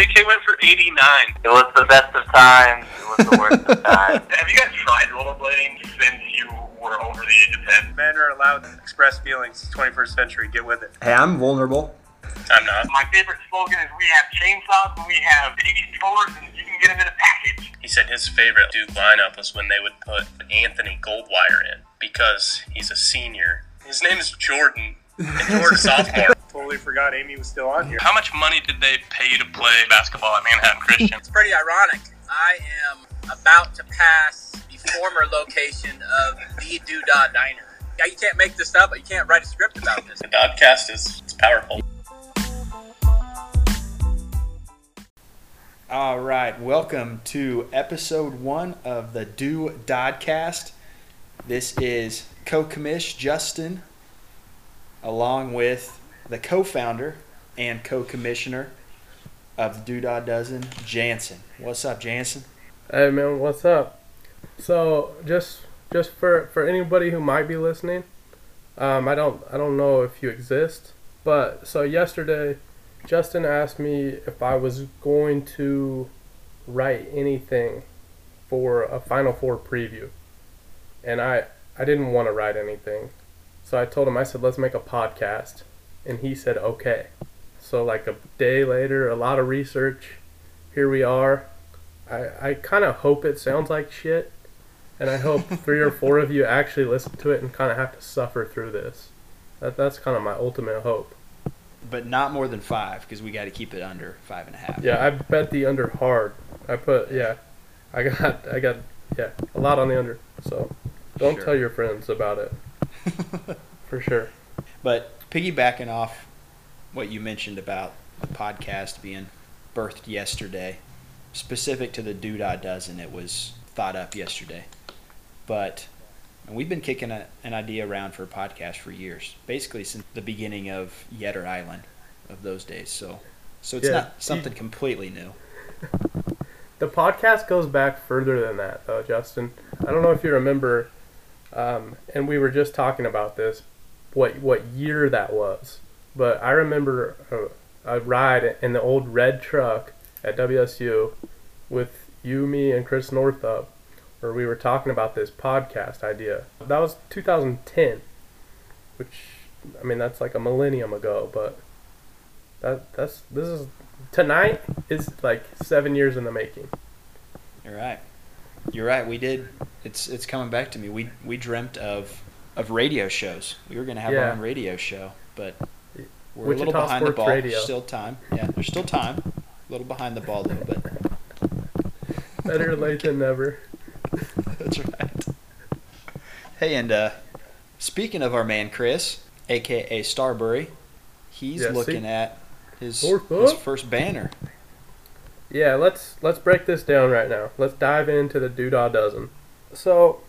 JK went for 89. It was the best of times. It was the worst of times. Have you guys tried rollerblading since you were over the age of 10? Men are allowed to express feelings. 21st century. Get with it. Hey, I'm vulnerable. I'm not. My favorite slogan is we have chainsaws and we have baby strollers and you can get them in a package. He said his favorite Duke lineup was when they would put Anthony Goldwire in because he's a senior. His name is Jordan, and Jordan's sophomore. Totally forgot Amy was still on here. How much money did they pay you to play basketball at Manhattan Christian? It's pretty ironic. I am about to pass the former location of the Doodah Diner. Yeah, you can't make this up. But you can't write a script about this. The Dahdcast is it's powerful. All right, welcome to episode one of the Do Dahdcast. This is co-commish Justin, along with the co-founder and co-commissioner of the Doodah Dozen, Jansen. What's up, Jansen? Hey man, what's up? So just just for for anybody who might be listening, um, I don't I don't know if you exist, but so yesterday, Justin asked me if I was going to write anything for a Final Four preview, and I I didn't want to write anything, so I told him I said let's make a podcast, and he said okay. So like a day later, a lot of research. Here we are. I, I kind of hope it sounds like shit, and I hope three or four of you actually listen to it and kind of have to suffer through this. That, that's kind of my ultimate hope. But not more than five, because we got to keep it under five and a half. Yeah, I bet the under hard. I put yeah, I got I got yeah a lot on the under. So don't Sure. tell your friends about it for sure. But piggybacking off what you mentioned about the podcast being birthed yesterday, specific to the Doodah Dozen, it was thought up yesterday. But and we've been kicking a, an idea around for a podcast for years, basically since the beginning of Yetter Island of those days. So, so it's Yeah. not something completely new. The podcast goes back further than that, though, Justin. I don't know if you remember, um, and we were just talking about this, what what year that was. But I remember a, a ride in the old red truck at WSU with you, me, and Chris Northup, where we were talking about this podcast idea. That was 2010, which I mean that's like a millennium ago, but that that's this is tonight is like seven years in the making. You're right. You're right. We did. It's it's coming back to me. We we dreamt of of radio shows. We were going to have our own radio show, but we're a little behind the ball. Radio. Still time. Yeah, there's still time. A little behind the ball though, but Better late than never. that's right. Hey, and uh, speaking of our man Chris, aka Starbury, he's Yeah, see? looking at his his first banner. Yeah, let's let's break this down right now. Let's dive into the Doodah dozen. So,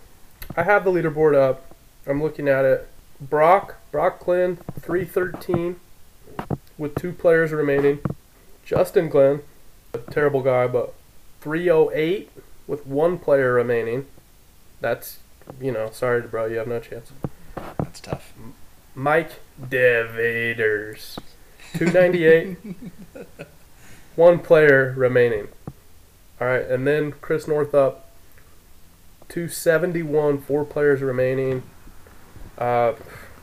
I have the leaderboard up. I'm looking at it. Brock Brock Glenn 313 with two players remaining. Justin Glenn, a terrible guy, but 308 with one player remaining. That's you know, sorry, bro, you have no chance. That's tough. Mike Devaters, 298. one player remaining. All right, and then Chris Northup, 271. Four players remaining. Uh,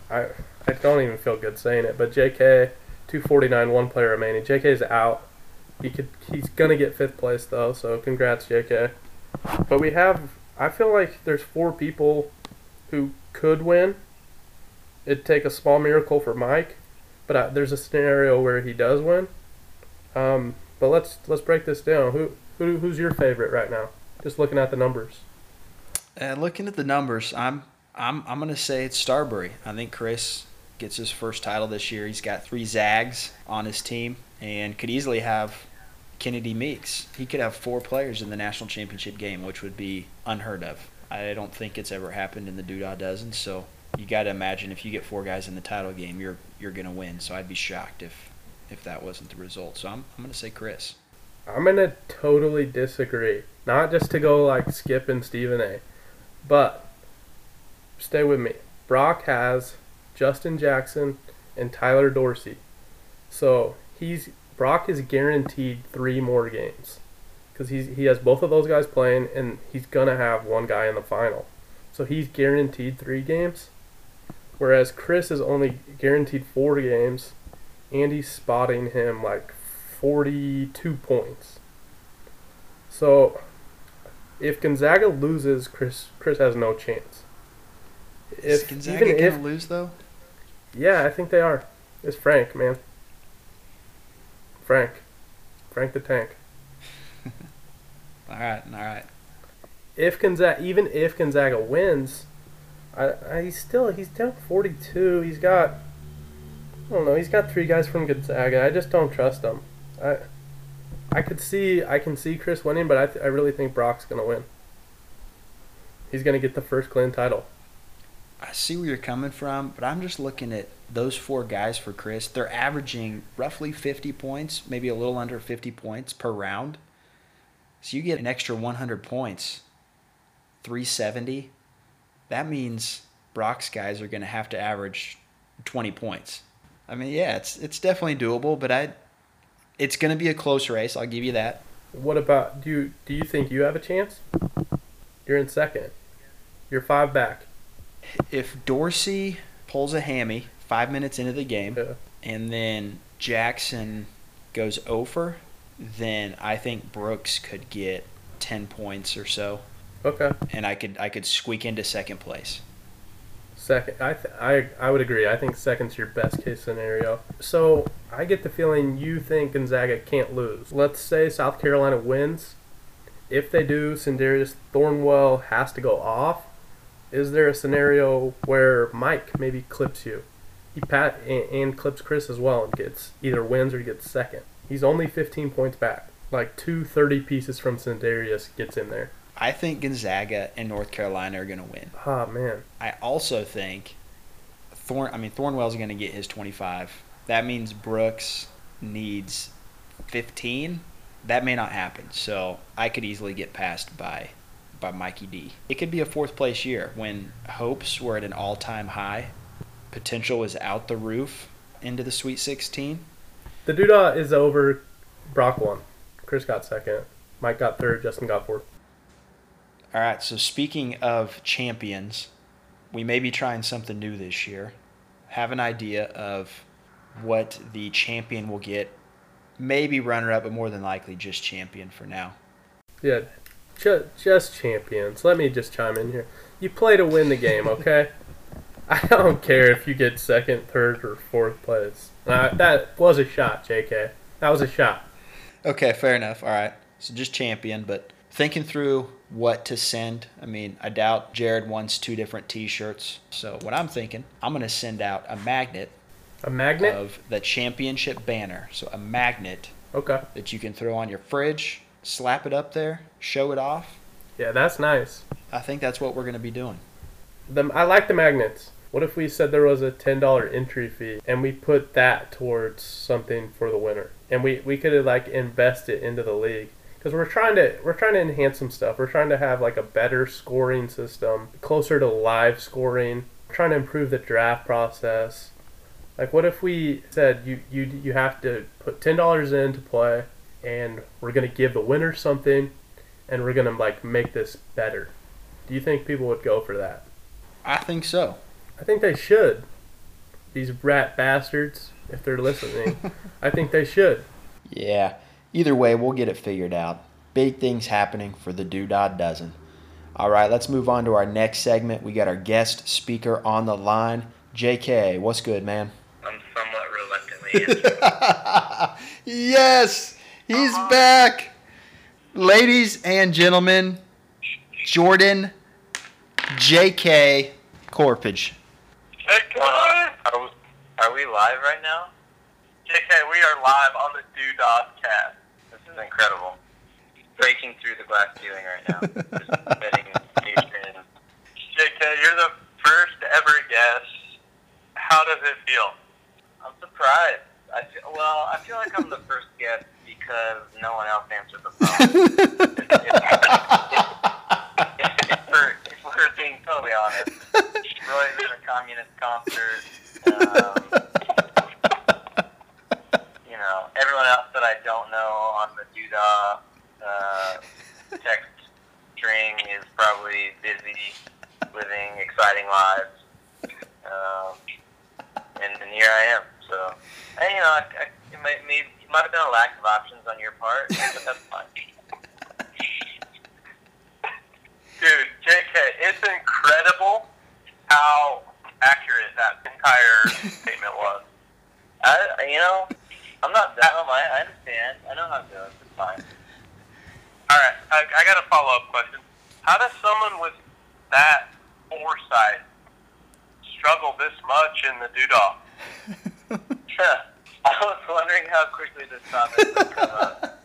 I I don't even feel good saying it, but J.K. 249. One player remaining. J.K.'s out. He could he's gonna get fifth place though, so congrats, J.K. But we have. I feel like there's four people who could win. It'd take a small miracle for Mike, but I, there's a scenario where he does win. Um, but let's let's break this down. Who who who's your favorite right now? Just looking at the numbers. Uh, looking at the numbers, I'm I'm I'm gonna say it's Starbury. I think Chris gets his first title this year. He's got three Zags on his team and could easily have Kennedy Meeks. He could have four players in the national championship game, which would be unheard of. I don't think it's ever happened in the Doodah dozen. So you got to imagine if you get four guys in the title game, you're you're gonna win. So I'd be shocked if if that wasn't the result. So I'm I'm gonna say Chris. I'm gonna totally disagree. Not just to go like Skip and Stephen A, but stay with me. Brock has Justin Jackson and Tyler Dorsey, so he's Brock is guaranteed three more games because he's he has both of those guys playing, and he's gonna have one guy in the final, so he's guaranteed three games. Whereas Chris is only guaranteed four games, and he's spotting him like forty-two points. So, if Gonzaga loses, Chris Chris has no chance. Is If Gonzaga even if lose though? yeah, I think they are. It's Frank, man. Frank. Frank the Tank. All right, all right. If Gonzaga, even if Gonzaga wins, I, I he's still he's down 42. He's got I don't know. He's got three guys from Gonzaga. I just don't trust him. I I could see I can see Chris winning, but I th- I really think Brock's gonna win. He's gonna get the first clean title. I see where you're coming from, but I'm just looking at those four guys for Chris. They're averaging roughly 50 points, maybe a little under 50 points per round. So you get an extra 100 points, 370. That means Brock's guys are going to have to average 20 points. I mean, yeah, it's it's definitely doable, but I it's going to be a close race. I'll give you that. What about do you do you think you have a chance? You're in second. You're five back. If Dorsey pulls a hammy 5 minutes into the game, Yeah. and then Jackson goes over, then I think Brooks could get ten points or so, Okay. and I could I could squeak into second place. Second, I, th- I I would agree. I think second's your best case scenario. So I get the feeling you think Gonzaga can't lose. Let's say South Carolina wins. If they do, Sindarius Thornwell has to go off. Is there a scenario where Mike maybe clips you? He pat and, and clips Chris as well and gets either wins or gets second. He's only 15 points back. Like two 30 pieces from Sindarius gets in there. I think Gonzaga and North Carolina are going to win. Ah man, I also think Thorn. I mean Thornwell's going to get his twenty five. That means Brooks needs fifteen. That may not happen. So I could easily get passed by by Mikey D. It could be a fourth place year when hopes were at an all time high. Potential is out the roof into the Sweet Sixteen. the doodah is over. Brock won. Chris got second. Mike got third. Justin got fourth. All right. So speaking of champions, we may be trying something new this year. Have an idea of what the champion will get. Maybe runner up, but more than likely just champion for now. Yeah, ju- just champions. Let me just chime in here. You play to win the game, okay? I don't care if you get second, third, or fourth place. Uh, that was a shot, JK. That was a shot. Okay, fair enough. All right. So just champion, but thinking through what to send. I mean, I doubt Jared wants two different T-shirts. So what I'm thinking, I'm gonna send out a magnet A magnet? of the championship banner. So a magnet Okay. that you can throw on your fridge, slap it up there, show it off. Yeah, that's nice. I think that's what we're gonna be doing. The, I like the magnets. What if we said there was a ten dollar entry fee and we put that towards something for the winner, and we we could like invest it into the league because we're trying to we're trying to enhance some stuff. We're trying to have like a better scoring system, closer to live scoring. We're trying to improve the draft process. Like, what if we said you you you have to put ten dollars in to play, and we're gonna give the winner something, and we're gonna like make this better. Do you think people would go for that? I think so. I think they should. These rat bastards, if they're listening, I think they should. Yeah. Either way, we'll get it figured out. Big things happening for the Doodah Dozen. All right, let's move on to our next segment. We got our guest speaker on the line. JK, what's good, man? I'm somewhat reluctantly answering. yes, he's back. Ladies and gentlemen, Jordan JK Corpage. Hey, guys! Are we, are we live right now? JK, we are live on the Doodad cast. This is incredible. Breaking through the glass ceiling right now. Just betting. JK, you're the first ever guest. How does it feel? I'm surprised. I feel, well, I feel like I'm the first guest because no one else answered the phone. if, we're, if we're being totally honest, Roy's at a communist concert. Um, you know, everyone else that I don't know on the Doodah uh, text string is probably busy living exciting lives. Um, and, and here I am. So, and, you know, I, I, it, might, maybe, it might have been a lack of options on your part, but that's fine. Dude, JK, it's incredible how accurate that entire statement was. I, you know, I'm not dumb. I, I understand. I know how it goes. It's fine. All right, I, I got a follow up question. How does someone with that foresight struggle this much in the doodah? I was wondering how quickly this topic would come up.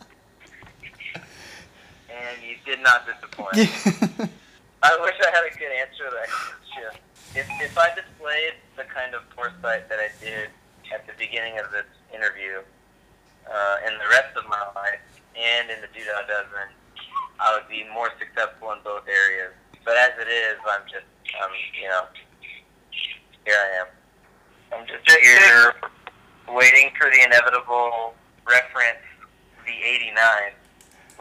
And you did not disappoint. I wish I had a good answer to that question. If, if I displayed the kind of foresight that I did at the beginning of this interview, uh, and the rest of my life, and in the Doodah Dozen, I would be more successful in both areas. But as it is, I'm just, um, you know, here I am. I'm just here waiting for the inevitable reference, the 89.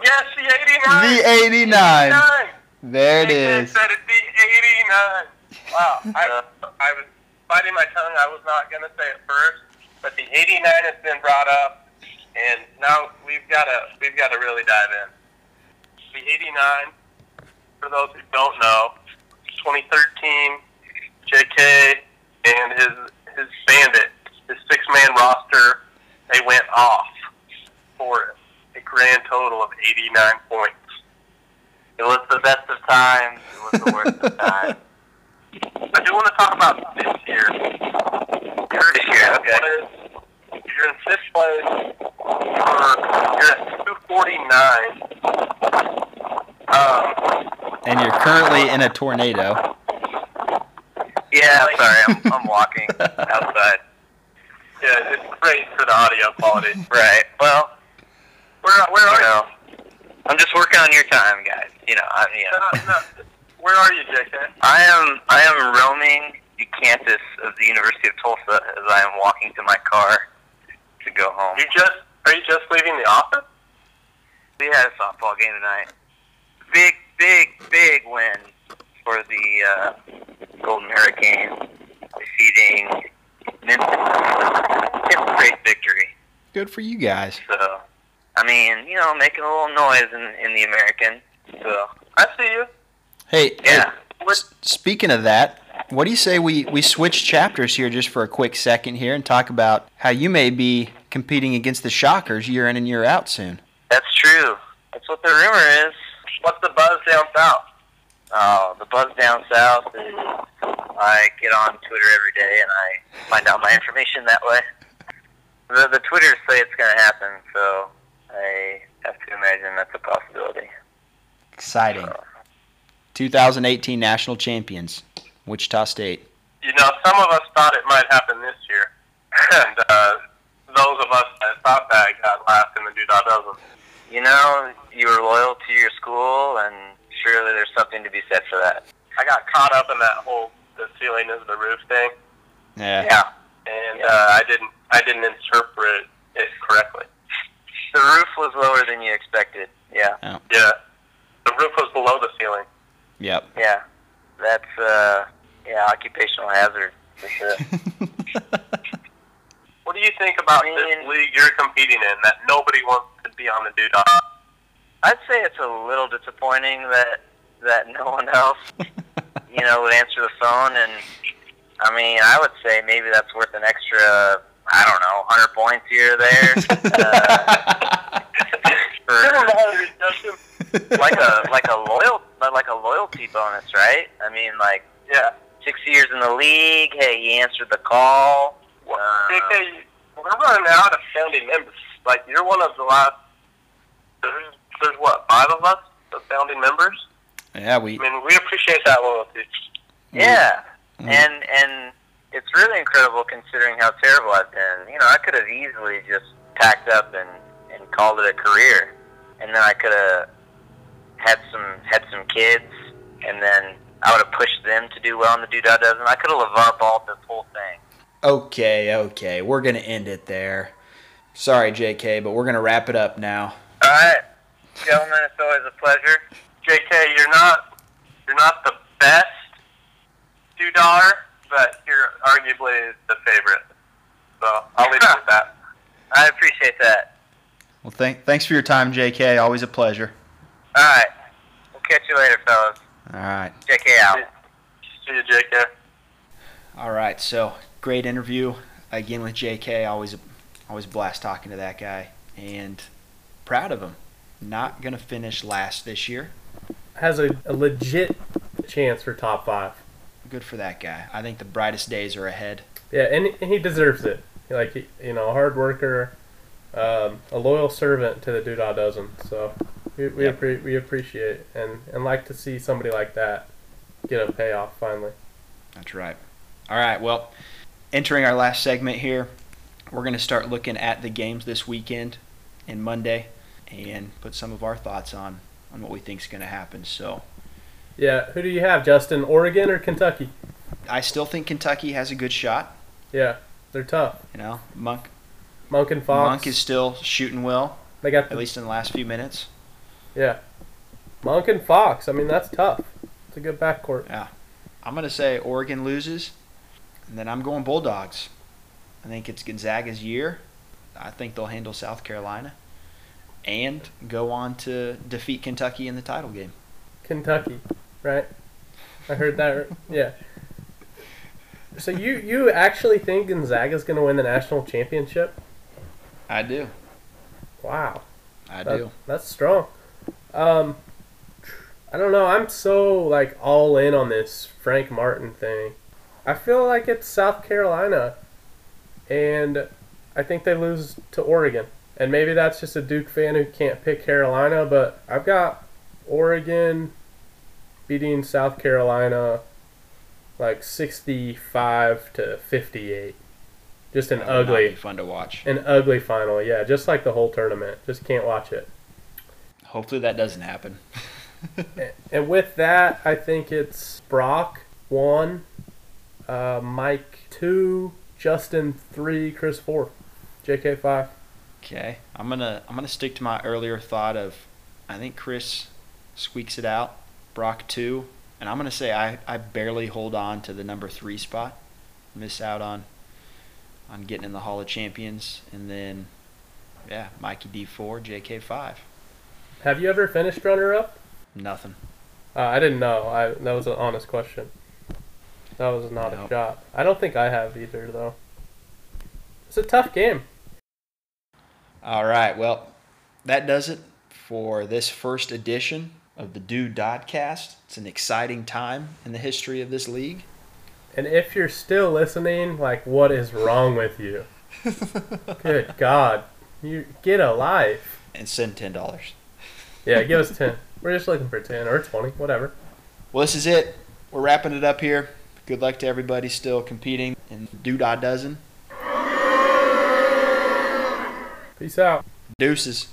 Yes, the 89! The 89. There it JK is. said it, the 89. Wow, I, I was biting my tongue. I was not going to say it first, but the 89 has been brought up, and now we've got to we've got to really dive in. The 89, for those who don't know, 2013, JK and his his bandit, his six man roster, they went off for a grand total of 89 points. It was the best of times. It was the worst of times. I do want to talk about this year. This year, okay. You're in fifth place. You're, you're at 249. Um, And you're currently in a tornado. Yeah, I'm sorry. I'm, I'm walking outside. yeah, it's great for the audio quality. Right. Well, Where, where you are know, I'm just working on your time, guys. You know, I'm, you you? know. No, no. Where are you, JK? I am I am roaming the campus of the University of Tulsa as I am walking to my car to go home. You just are you just leaving the office? We had a softball game tonight. Big, big, big win for the uh, Golden Hurricanes, defeating Memphis. Fifth straight victory. Good for you guys. So, I mean, you know, making a little noise in, in the American. So, I see you. Hey, yeah. hey, speaking of that, what do you say we, we switch chapters here just for a quick second here and talk about how you may be competing against the Shockers year in and year out soon? That's true. That's what the rumor is. What's the buzz down south? Oh, the buzz down south is I get on Twitter every day and I find out my information that way. The, the Twitters say it's going to happen, so I have to imagine that's a possibility. Exciting. 2018 national champions, Wichita State. You know, some of us thought it might happen this year, and uh, those of us that thought that got last in the Doodah Dozen. You know, you were loyal to your school, and surely there's something to be said for that. I got caught up in that whole the ceiling is the roof thing, Yeah. Yeah. and Yeah. uh, I didn't I didn't interpret it correctly. The roof was lower than you expected. Yeah. Yeah, the roof was below the ceiling. Yep. Yeah. That's, uh, yeah, occupational hazard for sure. What do you think about I this league you're competing in that nobody wants to be on the Doodah? I'd say it's a little disappointing that that no one else, you know, would answer the phone. And I mean, I would say maybe that's worth an extra, I don't know, hundred points here or there. uh, for like a like a loyal like a loyalty bonus, right? I mean, like Yeah. six years in the league. Hey, he answered the call. Well, Uh, JK, we're running out of founding members. Like you're one of the last. There's, there's what five of us, the founding members. Yeah, we. I mean, we appreciate that loyalty. Yeah, Mm. and and it's really incredible considering how terrible I've been. You know, I could have easily just packed up and and called it a career, and then I could have had some had some kids, and then I would have pushed them to do well in the Doodah Dozen. I could have LaVar this whole thing. Okay, okay. We're going to end it there. Sorry, JK, but we're gonna wrap it up now. All right, gentlemen, it's always a pleasure. JK, you're not you're not the best two dollar, but you're arguably the favorite. So I'll leave it at that. I appreciate that. Well, thank, thanks for your time, JK. Always a pleasure. All right, we'll catch you later, fellas. All right. JK out. See you, JK. All right. So great interview again with JK. Always, always a blast talking to that guy, and proud of him. Not gonna finish last this year. Has a, a legit chance for top five. Good for that guy. I think the brightest days are ahead. Yeah, and, he deserves it. Like he- you know, a hard worker, um, a loyal servant to the Doodah Dozen. So we we, Yep. appre- we appreciate and and like to see somebody like that get a payoff finally. That's right. All right. Well, entering our last segment here, we're going to start looking at the games this weekend and Monday, and put some of our thoughts on on what we think is going to happen. So Yeah, who do you have, Justin? Oregon or Kentucky? I still think Kentucky has a good shot. Yeah, they're tough. You know, Monk Monk and Fox. Monk is still shooting well, they got at least in the last few minutes. yeah. Monk and Fox. I mean, that's tough. It's a good backcourt. Yeah, I'm going to say Oregon loses, and then I'm going Bulldogs. I think it's Gonzaga's year. I think they'll handle South Carolina and go on to defeat Kentucky in the title game. Kentucky, right? I heard that. Yeah. So you you actually think Gonzaga's going to win the national championship? I do. Wow. I That- do. That's strong. Um, I don't know. I'm so like all in on this Frank Martin thing. I feel like it's South Carolina, and I think they lose to Oregon. And maybe that's just a Duke fan who can't pick Carolina, but I've got Oregon beating South Carolina like 65 to 58. Just an That would not ugly, be fun to watch. an ugly final. Yeah, just like the whole tournament. Just can't watch it. Hopefully that doesn't happen. And with that, I think it's Brock one, uh, Mike two, Justin three, Chris four, JK five. Okay, I'm gonna I'm gonna stick to my earlier thought of, I think Chris squeaks it out, Brock two, and I'm gonna say I, I barely hold on to the number three spot, miss out on, on getting in the Hall of Champions, and then, yeah, Mikey D four, JK five, Have you ever finished runner up? nothing. Uh, I didn't know. I that was an honest question. That was not a shot. I don't think I have either though. It's a tough game. All right, well, that does it for this first edition of the Do Dahdcast. It's an exciting time in the history of this league. And if you're still listening, like what is wrong with you? Good God, you get a life. And send ten dollars. Yeah, give us ten. We're just looking for ten or twenty, whatever. Well, this is it. We're wrapping it up here. Good luck to everybody still competing in Doodah Dozen. Peace out. Deuces.